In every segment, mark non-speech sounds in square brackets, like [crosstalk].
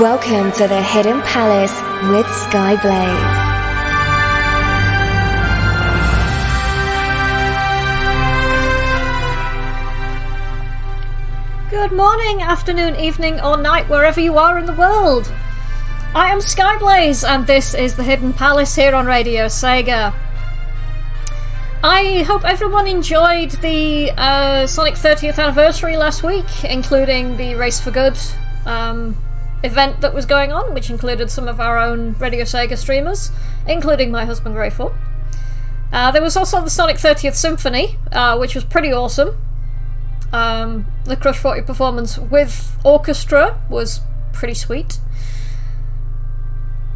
Welcome to the Hidden Palace with Skyblaze. Good morning, afternoon, evening, or night, wherever you are in the world. I am Skyblaze, and this is the Hidden Palace here on Radio Sega. I hope everyone enjoyed the uh, Sonic 30th anniversary last week, including the Race for Good um, event that was going on, which included some of our own Radio Sega streamers, including my husband Grateful. Uh, there was also the Sonic 30th Symphony, uh, which was pretty awesome. Um, the Crush 40 performance with orchestra was pretty sweet.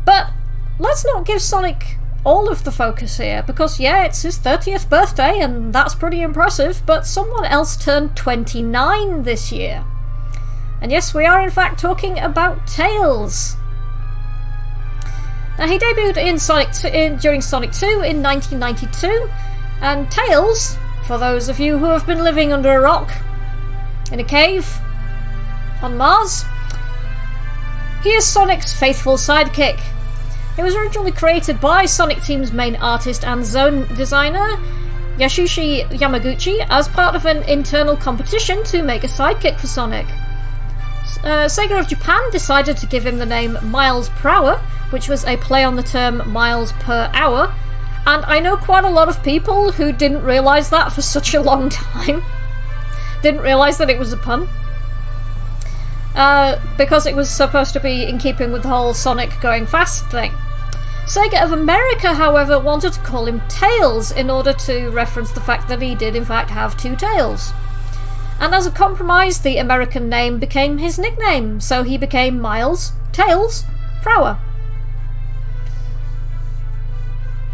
But let's not give Sonic all of the focus here, because yeah, it's his 30th birthday, and that's pretty impressive, but someone else turned 29 this year. And yes, we are in fact talking about Tails. Now, he debuted in Sonic t- in, during Sonic 2 in 1992, and Tails, for those of you who have been living under a rock, in a cave, on Mars, he is Sonic's faithful sidekick. It was originally created by Sonic Team's main artist and zone designer, Yasushi Yamaguchi, as part of an internal competition to make a sidekick for Sonic. Uh, Sega of Japan decided to give him the name Miles Prower, which was a play on the term miles per hour, and I know quite a lot of people who didn't realise that for [laughs] such a long time. didn't realise that it was a pun. Uh, because it was supposed to be in keeping with the whole Sonic going fast thing. Sega of America, however, wanted to call him Tails in order to reference the fact that he did in fact have two tails. And as a compromise, the American name became his nickname, so he became Miles Tails Prower.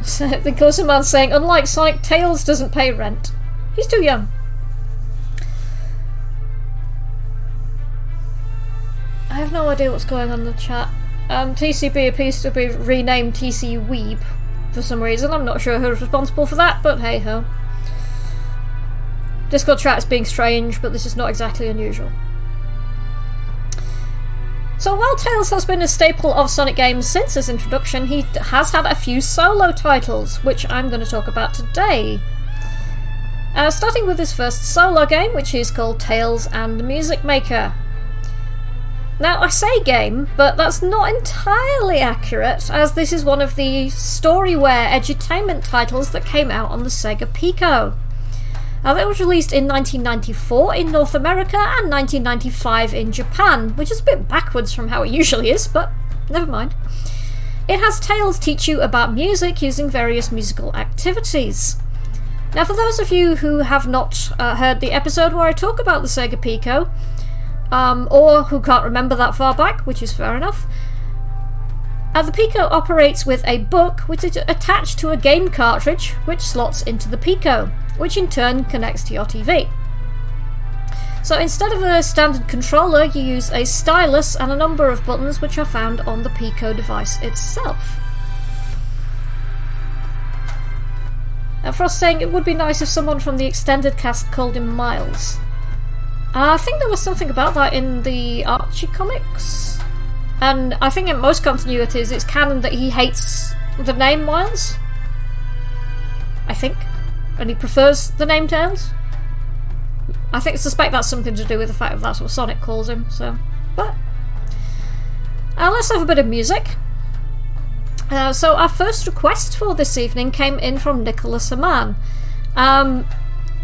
So [laughs] the closer man saying, unlike Sonic, Tails doesn't pay rent. He's too young. I have no idea what's going on in the chat. Um, TCB appears to be renamed TC Weeb for some reason. I'm not sure who's responsible for that, but hey ho. Discord is being strange, but this is not exactly unusual. So while Tails has been a staple of Sonic games since his introduction, he has had a few solo titles, which I'm going to talk about today. Uh, starting with his first solo game, which is called Tails and the Music Maker. Now, I say game, but that's not entirely accurate, as this is one of the Storyware edutainment titles that came out on the Sega Pico. Now, it was released in 1994 in North America and 1995 in Japan, which is a bit backwards from how it usually is, but never mind. It has Tails teach you about music using various musical activities. Now, for those of you who have not uh, heard the episode where I talk about the Sega Pico, um, or who can't remember that far back, which is fair enough, uh, the Pico operates with a book which is attached to a game cartridge which slots into the Pico, which in turn connects to your TV. So instead of a standard controller, you use a stylus and a number of buttons which are found on the Pico device itself. And Frost saying it would be nice if someone from the extended cast called him Miles. Uh, I think there was something about that in the Archie comics. And I think in most continuities it's canon that he hates the name Miles. I think. And he prefers the name Tails. I think suspect that's something to do with the fact that that's what Sonic calls him, so but uh, let's have a bit of music. Uh, so our first request for this evening came in from Nicholas Aman. Um,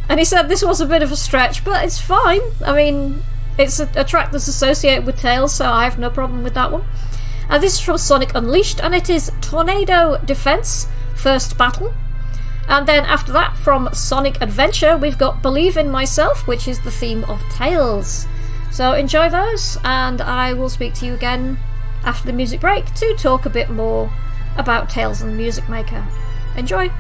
and he said this was a bit of a stretch, but it's fine. I mean, it's a, a track that's associated with Tails, so I have no problem with that one. And this is from Sonic Unleashed, and it is Tornado Defense First Battle. And then after that, from Sonic Adventure, we've got Believe in Myself, which is the theme of Tails. So enjoy those, and I will speak to you again after the music break to talk a bit more about Tails and the Music Maker. Enjoy!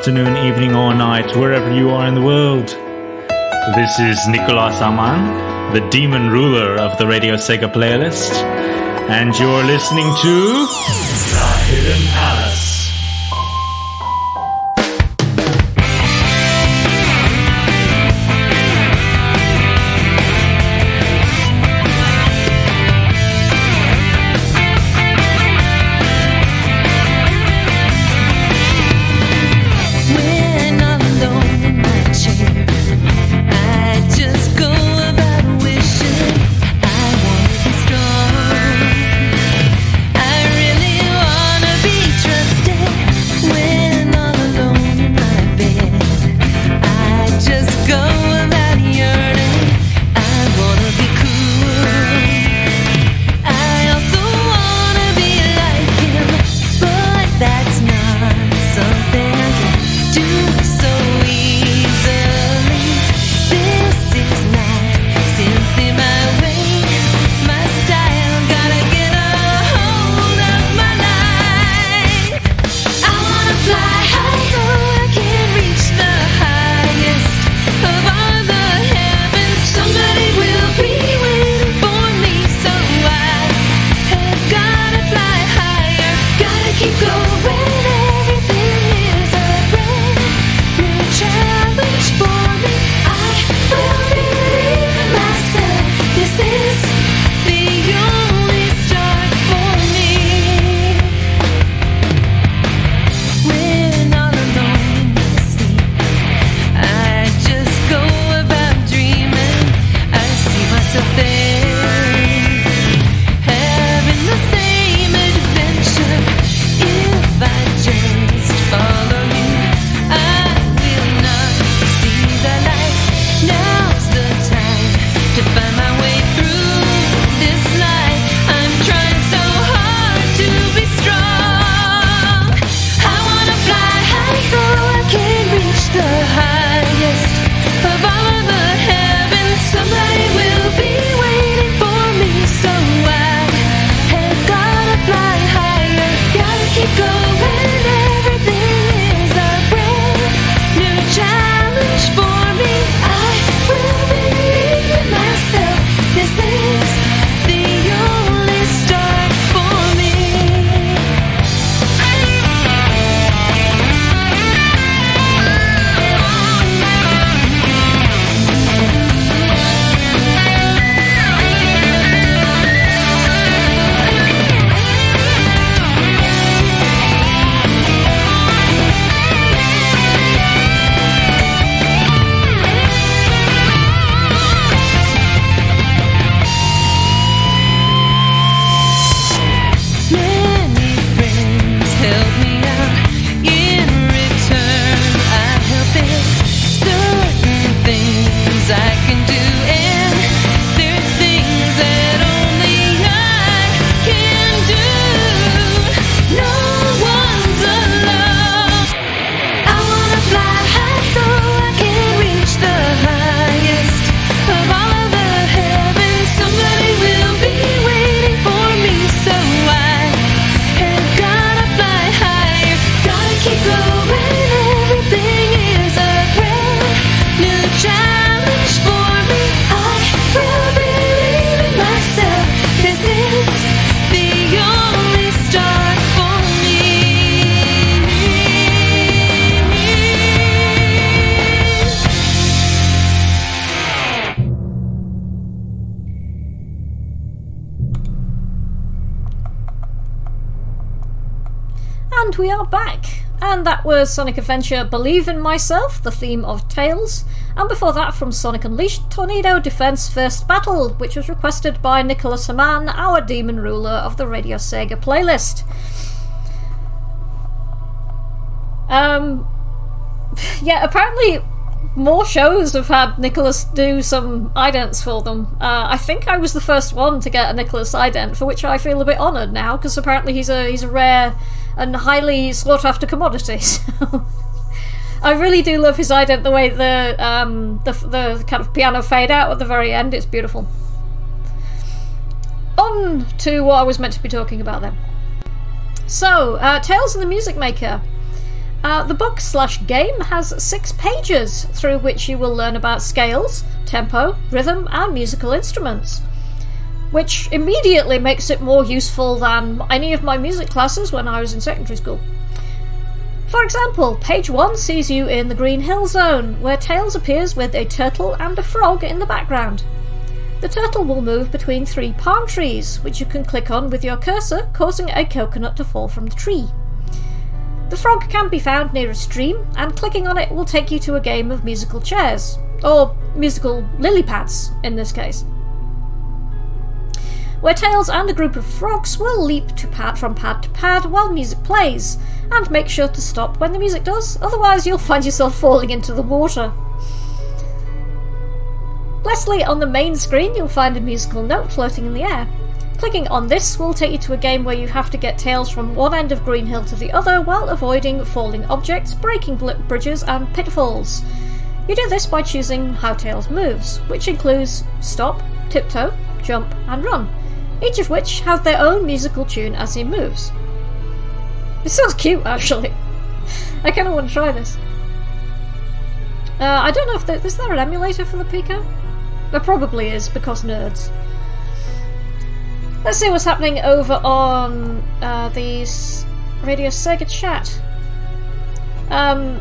Afternoon, evening, or night, wherever you are in the world. This is Nicolas Aman, the demon ruler of the Radio Sega playlist, and you're listening to Sonic Adventure Believe in Myself, the theme of Tails. And before that, from Sonic Unleashed, Tornado Defense First Battle, which was requested by Nicholas Aman, our demon ruler of the Radio Sega playlist. Um, [laughs] yeah, apparently more shows have had Nicholas do some idents for them. Uh, I think I was the first one to get a Nicholas ident, for which I feel a bit honoured now, because apparently he's a he's a rare and highly sought after commodity. So [laughs] I really do love his ident, the way the um, the the kind of piano fade out at the very end. It's beautiful. On to what I was meant to be talking about then. So, uh, Tails of the Music Maker. Uh, the book slash game has six pages through which you will learn about scales, tempo, rhythm, and musical instruments, which immediately makes it more useful than any of my music classes when I was in secondary school. For example, page 1 sees you in the Green Hill Zone, where Tails appears with a turtle and a frog in the background. The turtle will move between three palm trees, which you can click on with your cursor, causing a coconut to fall from the tree. The frog can be found near a stream, and clicking on it will take you to a game of musical chairs, or musical lily pads in this case, where Tails and a group of frogs will leap to pad from pad to pad while music plays, and make sure to stop when the music does, otherwise, you'll find yourself falling into the water. Lastly, on the main screen, you'll find a musical note floating in the air. Clicking on this will take you to a game where you have to get Tails from one end of Green Hill to the other while avoiding falling objects, breaking bridges, and pitfalls. You do this by choosing how Tails moves, which includes stop, tiptoe, jump, and run, each of which has their own musical tune as he moves. This sounds cute, actually. [laughs] I kind of want to try this. Uh, I don't know if there, is there an emulator for the Pico. There probably is because nerds. Let's see what's happening over on uh, the Radio Sega chat. Um,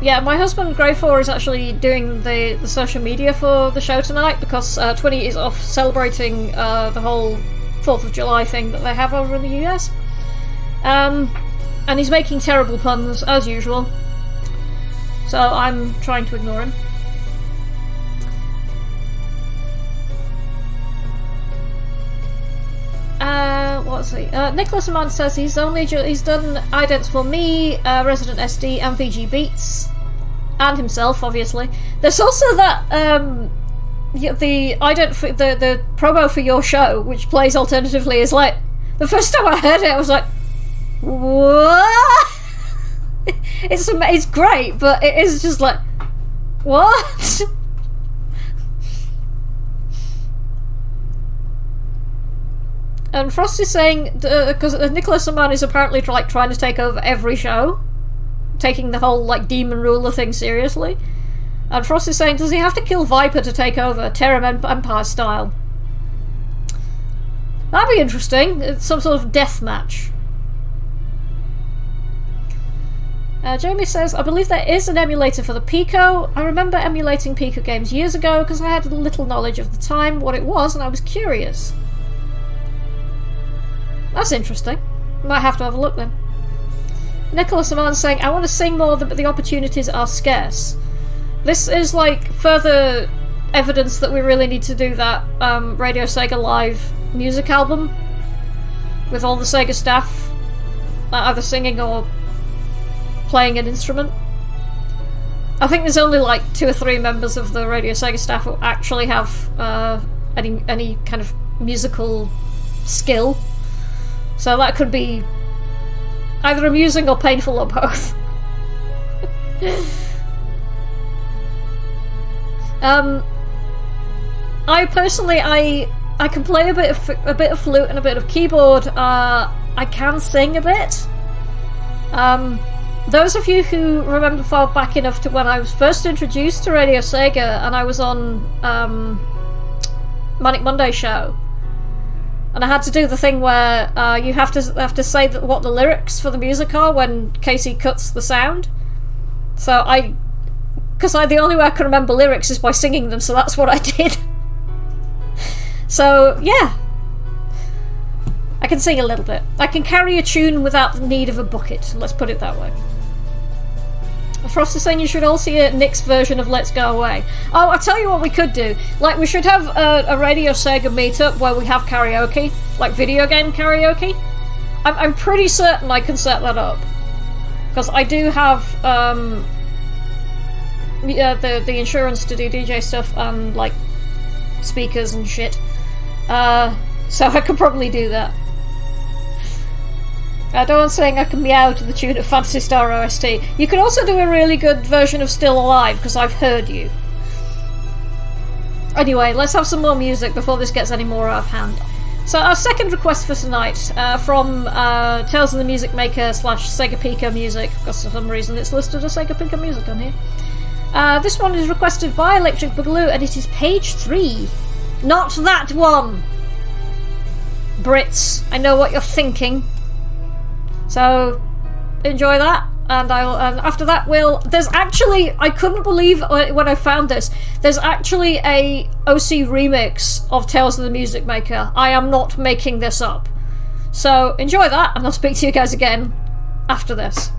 yeah, my husband Grey4 is actually doing the, the social media for the show tonight because uh, Twinny is off celebrating uh, the whole 4th of July thing that they have over in the US. Um, and he's making terrible puns as usual. So I'm trying to ignore him. Uh, what's he? Uh, Nicholas Aman says he's only ju- he's done idents for me, uh, Resident SD, and VG Beats, and himself, obviously. There's also that um, the ident for the the promo for your show, which plays alternatively, is like the first time I heard it, I was like, what? [laughs] it's it's great, but it is just like, what? [laughs] And Frost is saying because uh, Nicholas Aman is apparently like trying to take over every show, taking the whole like demon ruler thing seriously. And Frost is saying, does he have to kill Viper to take over Terra Empire style? That'd be interesting. It's some sort of death match. Uh, Jamie says, I believe there is an emulator for the Pico. I remember emulating Pico games years ago because I had little knowledge of the time, what it was, and I was curious. That's interesting. Might have to have a look then. Nicholas Aman saying, I want to sing more, but the opportunities are scarce. This is like further evidence that we really need to do that um, Radio Sega Live music album with all the Sega staff uh, either singing or playing an instrument. I think there's only like two or three members of the Radio Sega staff who actually have uh, any any kind of musical skill. So that could be either amusing or painful or both. [laughs] um, I personally, I I can play a bit of a bit of flute and a bit of keyboard. Uh, I can sing a bit. Um, those of you who remember far back enough to when I was first introduced to Radio Sega and I was on um, Manic Monday show, and I had to do the thing where uh, you have to have to say that what the lyrics for the music are when Casey cuts the sound. So I, because I the only way I can remember lyrics is by singing them, so that's what I [laughs] did. so yeah, I can sing a little bit. I can carry a tune without the need of a bucket. Let's put it that way. Frost is saying you should all see a Nick's version of Let's Go Away. Oh, I'll tell you what we could do. Like, we should have a, a Radio Sega meetup where we have karaoke, like video game karaoke. I'm, I'm pretty certain I can set that up. Because I do have um, yeah, the, the insurance to do DJ stuff and, like, speakers and shit. Uh, so [laughs] I could probably do that. I don't want saying I can meow to the tune of Phantasy Star OST. You can also do a really good version of Still Alive because I've heard you. Anyway, let's have some more music before this gets any more out of hand. So our second request for tonight uh, from uh, Tails of the Music Maker slash Sega Pico Music, because for some reason it's listed as Sega Pico Music on here. Uh, this one is requested by Electric Boogaloo, and it is page three. Not that one! Brits, I know what you're thinking. So, enjoy that. And I'll, and after that, we'll. There's actually, I couldn't believe uh, when I found this. There's actually a OC remix of Tails of the Music Maker. I am not making this up. So enjoy that, and I'll speak to you guys again after this.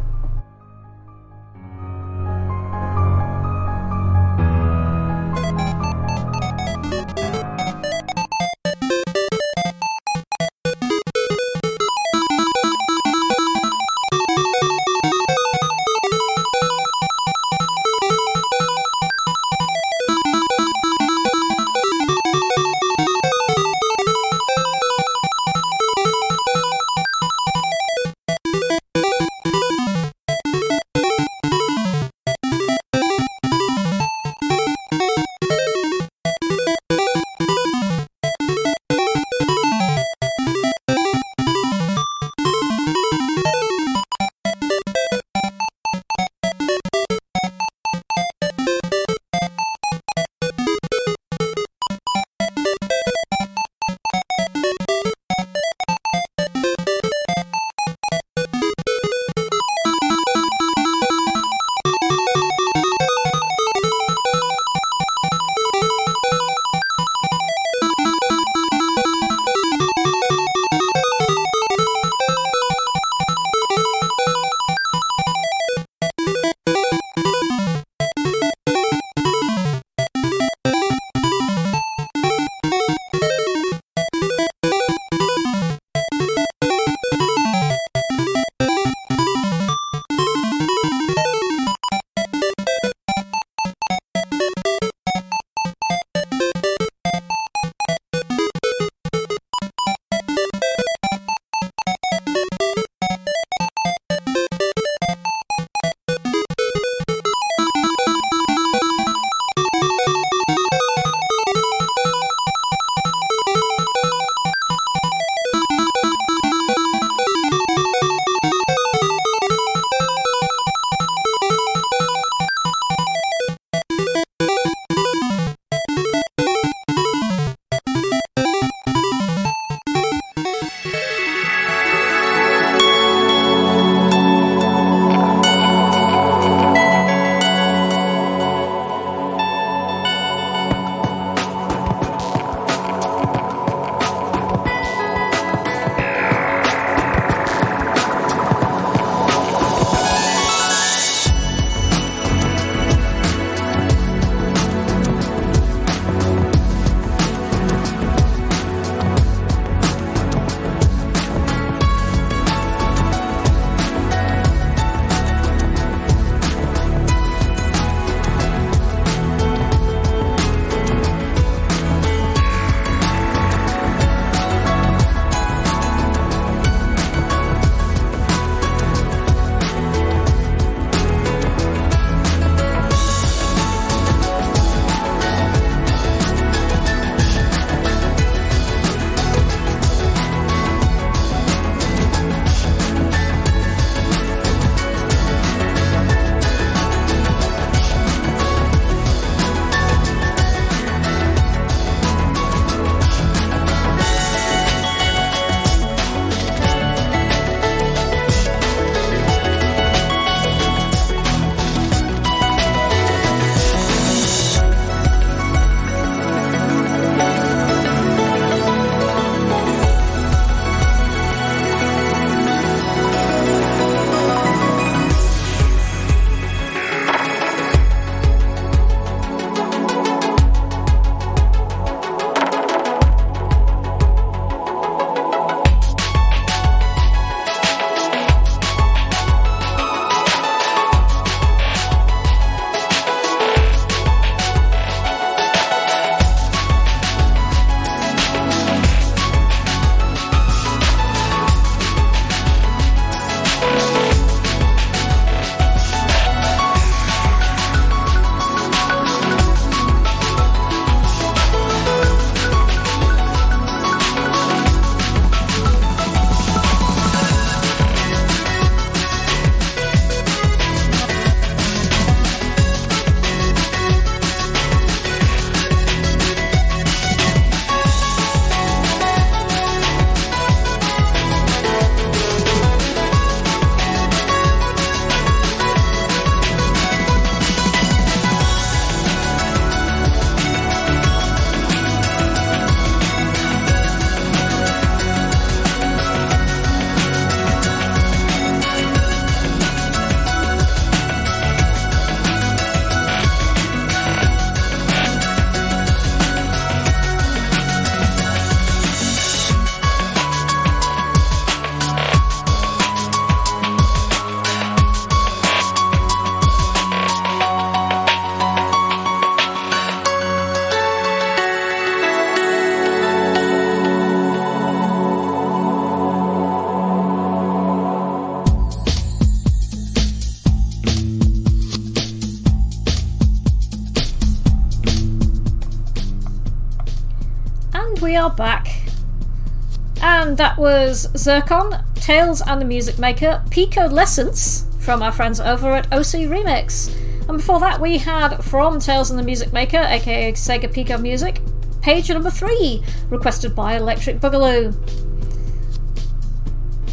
Zircon, Tails and the Music Maker, Pico Lessons from our friends over at OC Remix. And before that, we had from Tails and the Music Maker, aka Sega Pico Music, page number three, requested by Electric Boogaloo.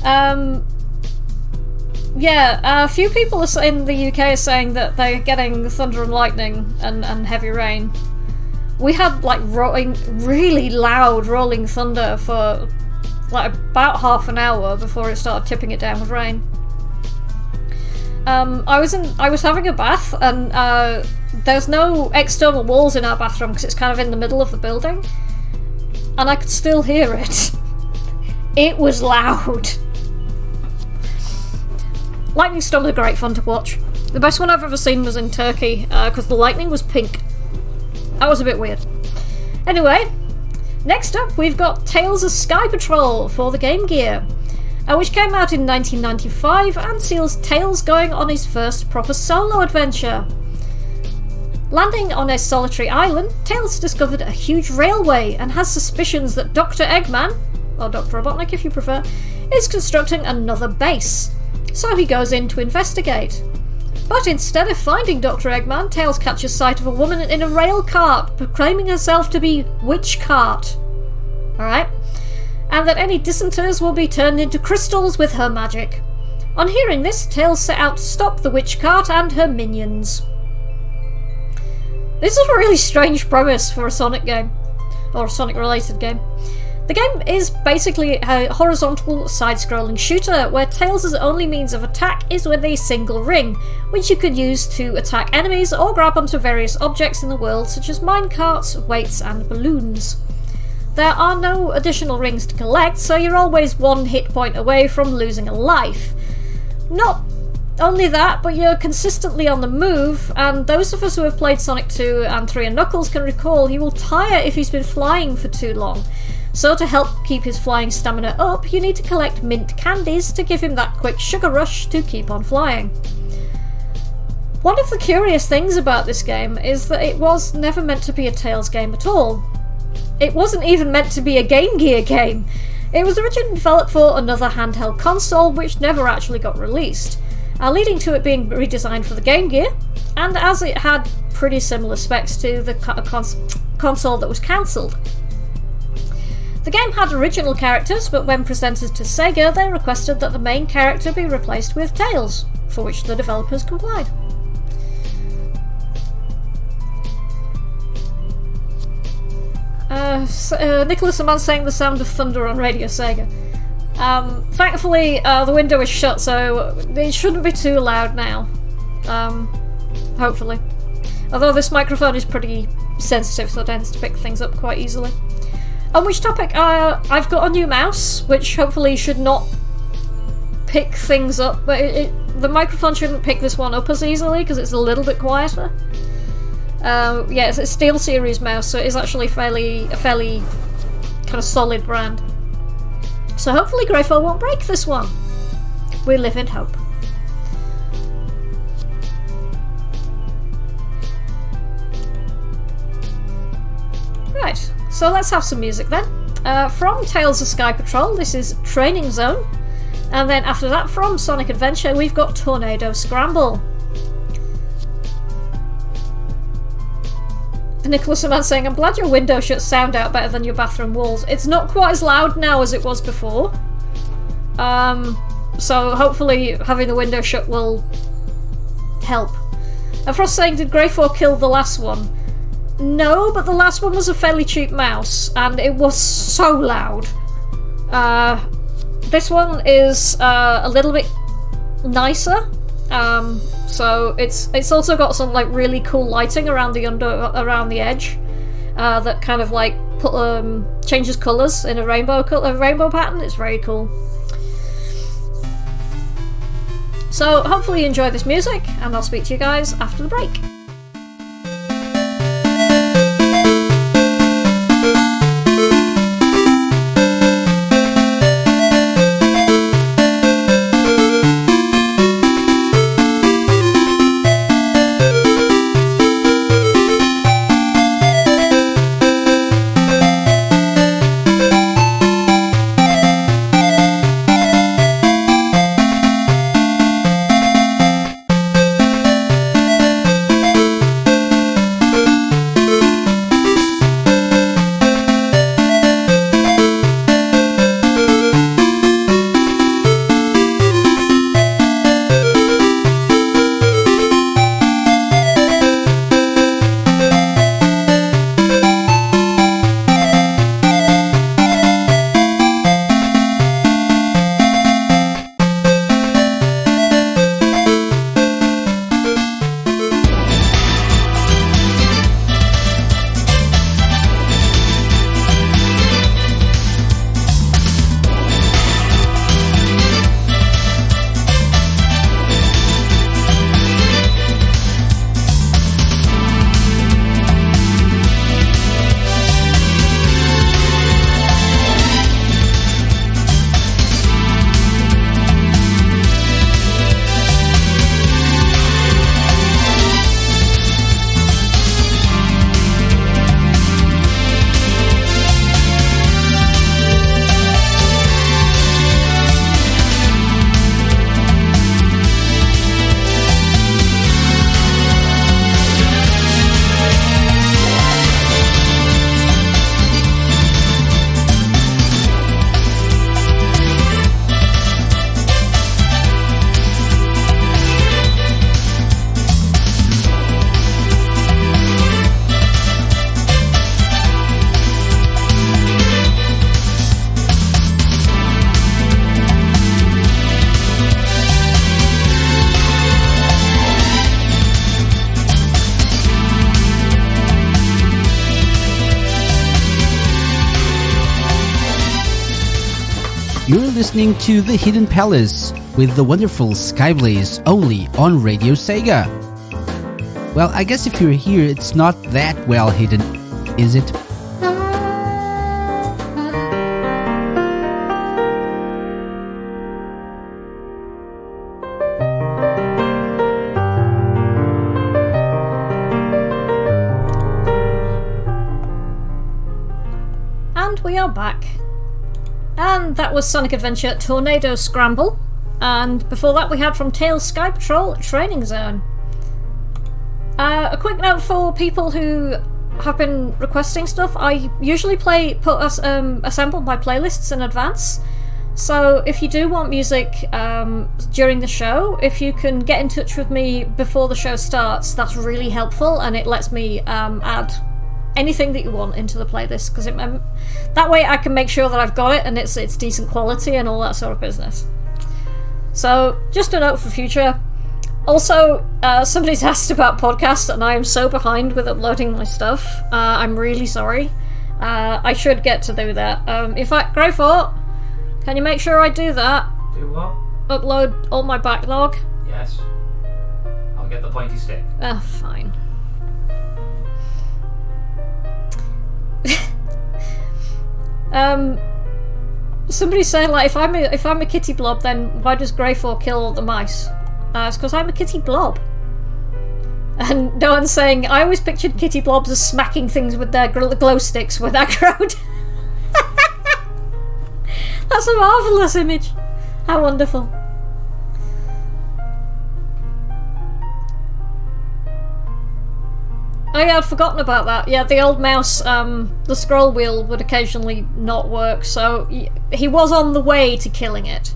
Um, yeah, a few people in the UK are saying that they're getting thunder and lightning and, and heavy rain. We had like rolling, really loud rolling thunder for like about half an hour before it started tipping it down with rain. Um, I was in, I was having a bath, and uh, there's no external walls in our bathroom because it's kind of in the middle of the building, and I could still hear it. [laughs] It was loud. Lightning storms are great fun to watch. The best one I've ever seen was in Turkey because the lightning was pink. That was a bit weird. Anyway, next up we've got Tails of Sky Patrol for the Game Gear, uh, which came out in 1995 and seals Tails going on his first proper solo adventure. Landing on a solitary island, Tails discovered a huge railway and has suspicions that Dr. Eggman, or Dr. Robotnik if you prefer, is constructing another base. So he goes in to investigate. But instead of finding Dr. Eggman, Tails catches sight of a woman in a rail cart proclaiming herself to be Witch Cart. Alright? And that any dissenters will be turned into crystals with her magic. On hearing this, Tails set out to stop the Witch Cart and her minions. This is a really strange premise for a Sonic game, or a Sonic related game. The game is basically a horizontal side scrolling shooter where Tails' only means of attack is with a single ring, which you could use to attack enemies or grab onto various objects in the world, such as minecarts, weights, and balloons. There are no additional rings to collect, so you're always one hit point away from losing a life. Not only that, but you're consistently on the move, and those of us who have played Sonic 2 and 3 and Knuckles can recall he will tire if he's been flying for too long. So, to help keep his flying stamina up, you need to collect mint candies to give him that quick sugar rush to keep on flying. One of the curious things about this game is that it was never meant to be a Tails game at all. It wasn't even meant to be a Game Gear game. It was originally developed for another handheld console, which never actually got released, uh, leading to it being redesigned for the Game Gear, and as it had pretty similar specs to the co- cons- console that was cancelled. The game had original characters, but when presented to Sega, they requested that the main character be replaced with Tails, for which the developers complied. Uh, uh, Nicholas Aman saying the sound of thunder on Radio Sega. Um, thankfully, uh, the window is shut, so it shouldn't be too loud now. Um, hopefully. Although this microphone is pretty sensitive, so it tends to pick things up quite easily. On which topic, uh, I've got a new mouse, which hopefully should not pick things up, but it, it, the microphone shouldn't pick this one up as easily because it's a little bit quieter. Uh, yeah, it's a SteelSeries mouse, so it is actually fairly a fairly kind of solid brand. So hopefully Greyfall won't break this one. We live in hope. Right, so let's have some music then. Uh, from Tails of Sky Patrol, this is Training Zone. And then after that, from Sonic Adventure, we've got Tornado Scramble. Nicholas Aman saying, I'm glad your window shuts sound out better than your bathroom walls. It's not quite as loud now as it was before. Um, so hopefully having the window shut will help. And Frost saying, did Greyfor kill the last one? No, but the last one was a fairly cheap mouse, and it was so loud. Uh, this one is uh, a little bit nicer. Um, so it's it's also got some like really cool lighting around the under around the edge uh, that kind of like put um, changes colors in a rainbow a rainbow pattern. It's very cool. So hopefully you enjoy this music, and I'll speak to you guys after the break. Listening to The Hidden Palace with the wonderful Skyblaze only on Radio Sega. Well, I guess if you're here, it's not that well hidden, is it? That was Sonic Adventure Tornado Scramble. And before that, we had from Tails Sky Patrol Training Zone. Uh, a quick note for people who have been requesting stuff. I usually play put us um, assemble my playlists in advance. So if you do want music um, during the show, if you can get in touch with me before the show starts, that's really helpful, and it lets me um, add anything that you want into the playlist because um, that way I can make sure that I've got it and it's it's decent quality and all that sort of business. So just a note for future. Also, uh, somebody's [laughs] asked about podcasts, and I am so behind with uploading my stuff. Uh, I'm really sorry. Uh, I should get to do that. Um, in fact, Greyfort, can you make sure I do that? Do what? Upload all my backlog. Yes. I'll get the pointy stick. Ah, fine. [laughs] um, somebody's saying like, if I'm a, if I'm a kitty blob, then why does Greyfor kill all the mice? Uh, it's because I'm a kitty blob. And no one's saying I always pictured kitty blobs as smacking things with their gl- glow sticks with [laughs] crowd. [laughs] That's a marvelous image. How wonderful. Oh yeah, I'd forgotten about that. Yeah, the old mouse, um, the scroll wheel would occasionally not work, so he, was on the way to killing it.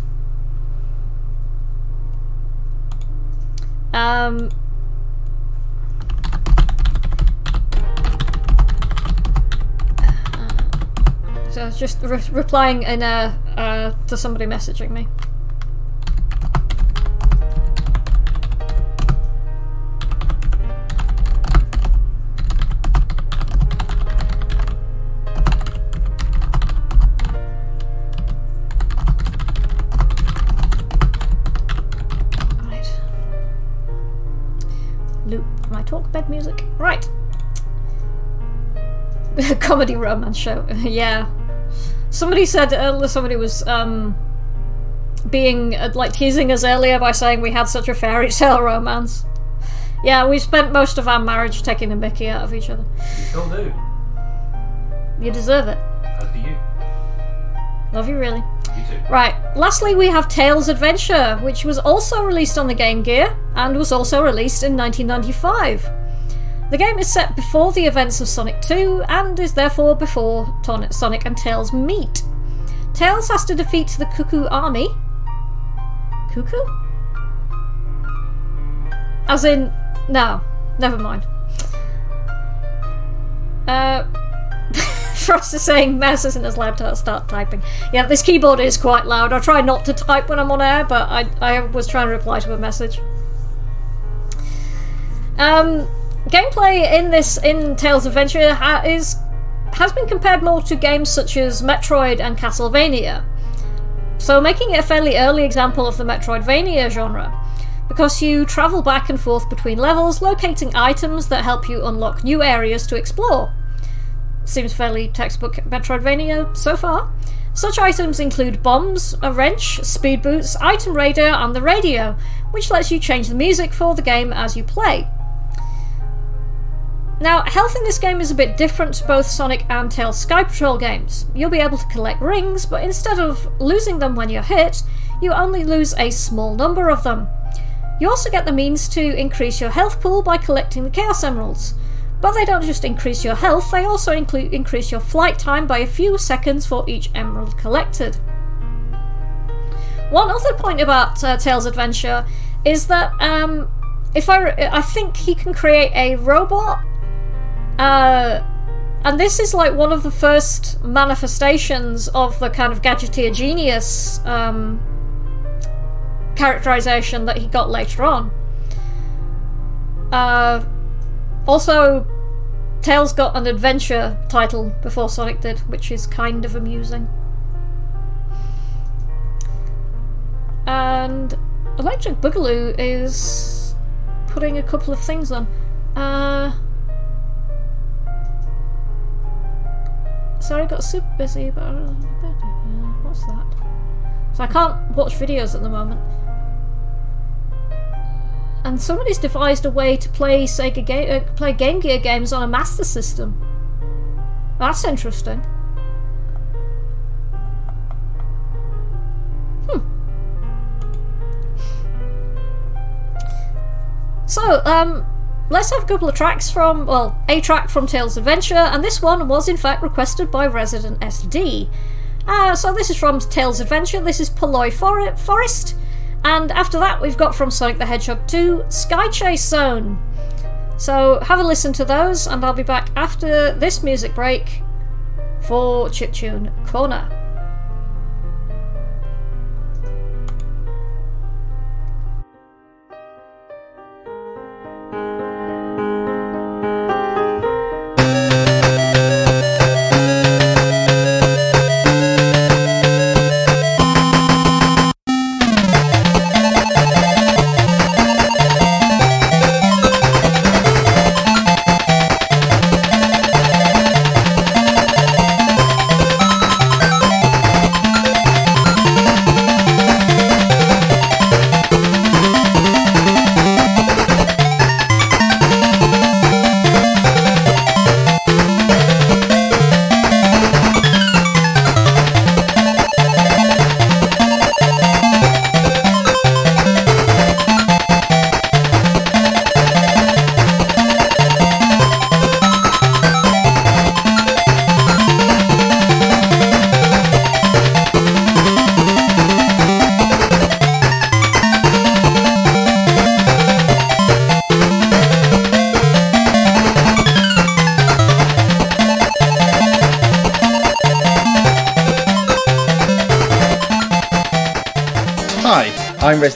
Um. So I was just re- replying in uh, uh, to somebody messaging me. Talk bed music. Right. [laughs] Comedy romance show. [laughs] yeah. Somebody said uh, somebody was um being uh, like teasing us earlier by saying we had such a fairy [laughs] tale romance. Yeah, we spent most of our marriage taking the mickey out of each other. You still do. You deserve it. As do you. Love you really. Right, lastly, we have Tails Adventure, which was also released on the Game Gear and was also released in 1995. The game is set before the events of Sonic 2 and is therefore before Ton- Sonic and Tails meet. Tails has to defeat the Cuckoo Army. Cuckoo? As in, no, never mind. Uh, Frost is saying Mouse isn't as loud to start typing. Yeah, this keyboard is quite loud. I try not to type when I'm on air, but I, I was trying to reply to a message. Um, gameplay in this in Tails of Adventure ha- is has been compared more to games such as Metroid and Castlevania, so making it a fairly early example of the Metroidvania genre. Because you travel back and forth between levels, locating items that help you unlock new areas to explore. Seems fairly textbook Metroidvania so far. Such items include bombs, a wrench, speed boots, item radar, and the radio, which lets you change the music for the game as you play. Now, health in this game is a bit different to both Sonic and Tails Sky Patrol games. You'll be able to collect rings, but instead of losing them when you're hit, you only lose a small number of them. You also get the means to increase your health pool by collecting the Chaos Emeralds. But they don't just increase your health, they also increase your flight time by a few seconds for each emerald collected. One other point about uh, Tails Adventure is that um, if I I think he can create a robot, uh, and this is like one of the first manifestations of the kind of gadgeteer genius um, characterization that he got later on. Uh, also, Tails got an adventure title before Sonic did, which is kind of amusing. and Electric Boogaloo is putting a couple of things on. Uh, sorry, I got super busy, but uh, what's that? So I can't watch videos at the moment. And somebody's devised a way to play Sega ga- uh, play Game Gear games on a Master System. That's interesting. Hmm. So, um, let's have a couple of tracks from, well, a track from Tails Adventure, and this one was in fact requested by Resident SD. Uh, so this is from Tails Adventure, this is For- Forest, and after that we've got from Sonic the Hedgehog 2, Sky Chase Zone. So have a listen to those, and I'll be back after this music break for Chiptune Corner.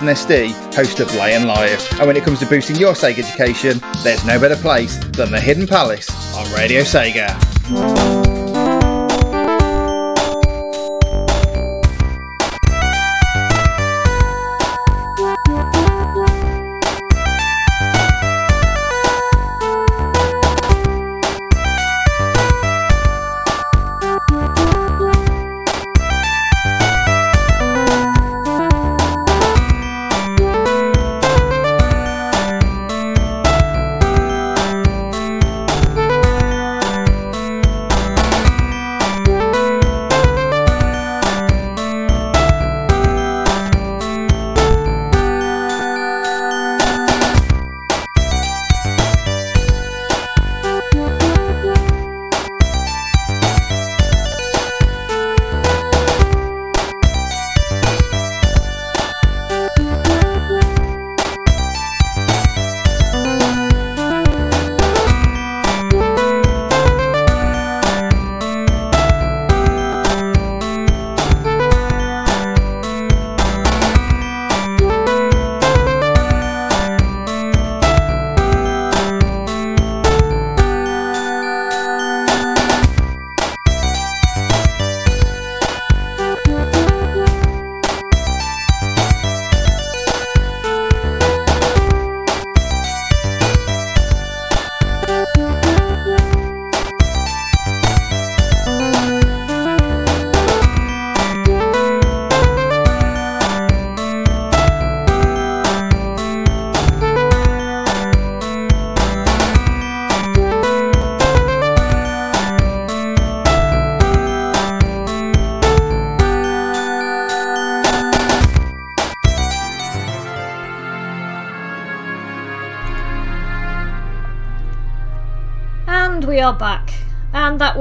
I'm SD, host of Lay and Live, and when it comes to boosting your Sega education, there's no better place than the Hidden Palace on Radio Sega.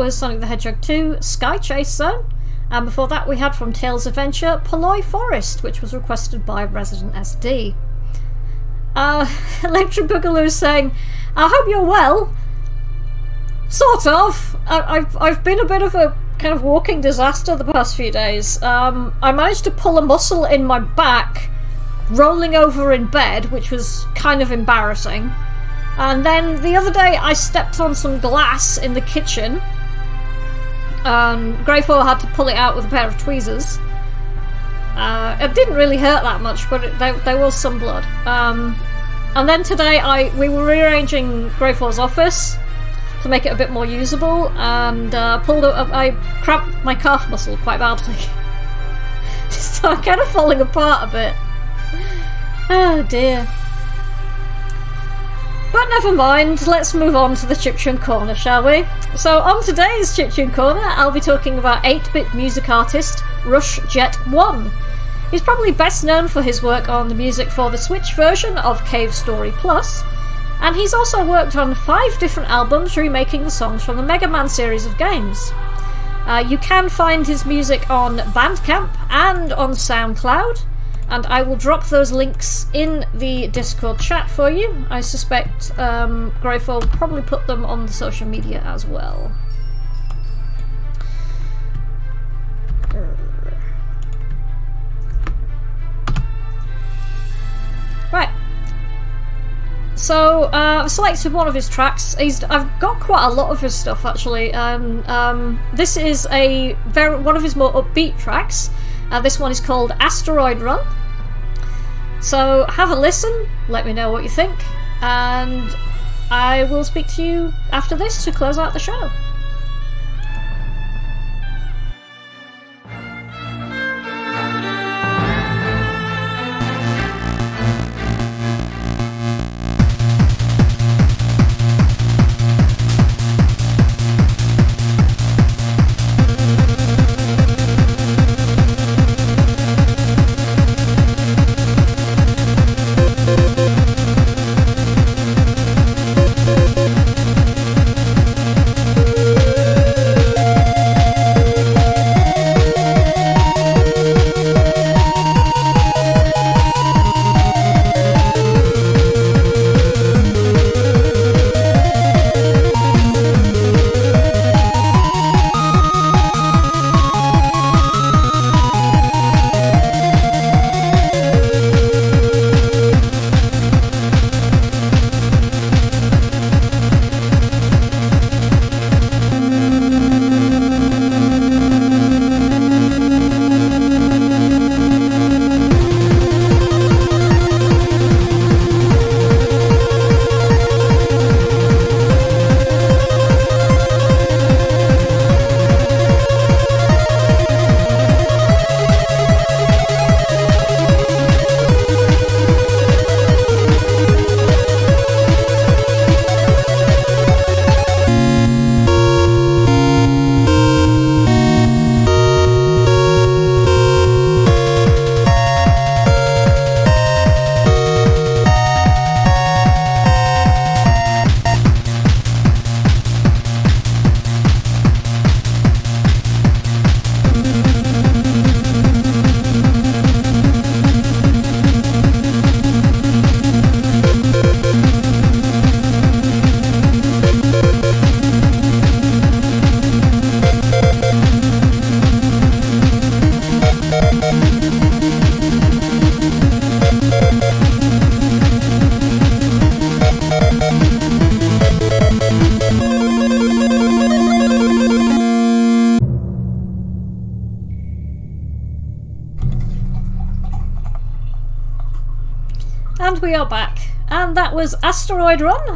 Was Sonic the Hedgehog 2 Sky Chase Zone. And before that, we had from Tails Adventure Poloy Forest, which was requested by Resident SD. Uh, [laughs] Electric Boogaloo is saying, I hope you're well. Sort of. I, I've, I've been a bit of a kind of walking disaster the past few days. Um, I managed to pull a muscle in my back, rolling over in bed, which was kind of embarrassing. And then the other day, I stepped on some glass in the kitchen. And Grey 4 had to pull it out with a pair of tweezers. Uh, it didn't really hurt that much, but it, there, there was some blood. Um, and then today, I we were rearranging Greyfall's office to make it a bit more usable, and uh, pulled. I cramped my calf muscle quite badly, [laughs] so I'm kind of falling apart a bit. Oh dear. But never mind, let's move on to the Chiptune Corner, shall we? So, on today's Chiptune Corner, I'll be talking about 8 bit music artist Rush Jet 1. He's probably best known for his work on the music for the Switch version of Cave Story Plus, and he's also worked on five different albums remaking the songs from the Mega Man series of games. Uh, you can find his music on Bandcamp and on SoundCloud, and I will drop those links in the Discord chat for you. I suspect um, Greyfall will probably put them on the social media as well. Right. So uh, I've selected one of his tracks. He's I've got quite a lot of his stuff actually. Um, um, this is a very one of his more upbeat tracks. Uh, this one is called Asteroid Run. So have a listen. Let me know what you think, and I will speak to you after this to close out the show.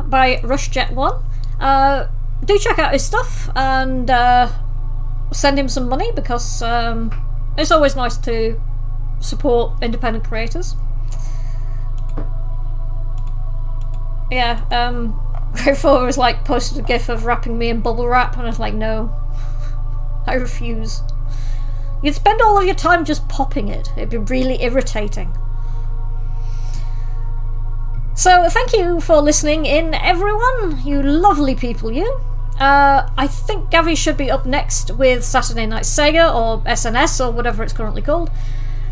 By RushJet1. Uh, do check out his stuff and uh, send him some money because um, it's always nice to support independent creators. Yeah, um, [laughs] was like posted a gif of wrapping me in bubble wrap, and I was like, no, [laughs] I refuse. You'd spend all of your time just popping it. It'd be really irritating. So, thank you for listening in, everyone. You lovely people, you. Uh, I think Gavi should be up next with Saturday Night Sega or SNS or whatever it's currently called.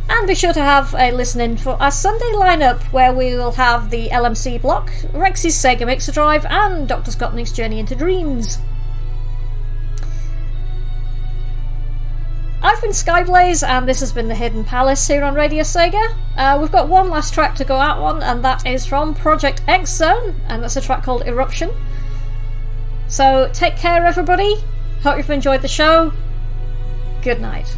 And be sure to have a listen in for our Sunday lineup where we will have the LMC block, Rex's Sega Mixer Drive, and Dr. Scottnick's Journey into Dreams. I've been Skyblaze, and this has been the Hidden Palace here on Radio Sega. Uh, we've got one last track to go out on, and that is from Project X Zone, and that's a track called Eruption. So take care, everybody. Hope you've enjoyed the show. Good night.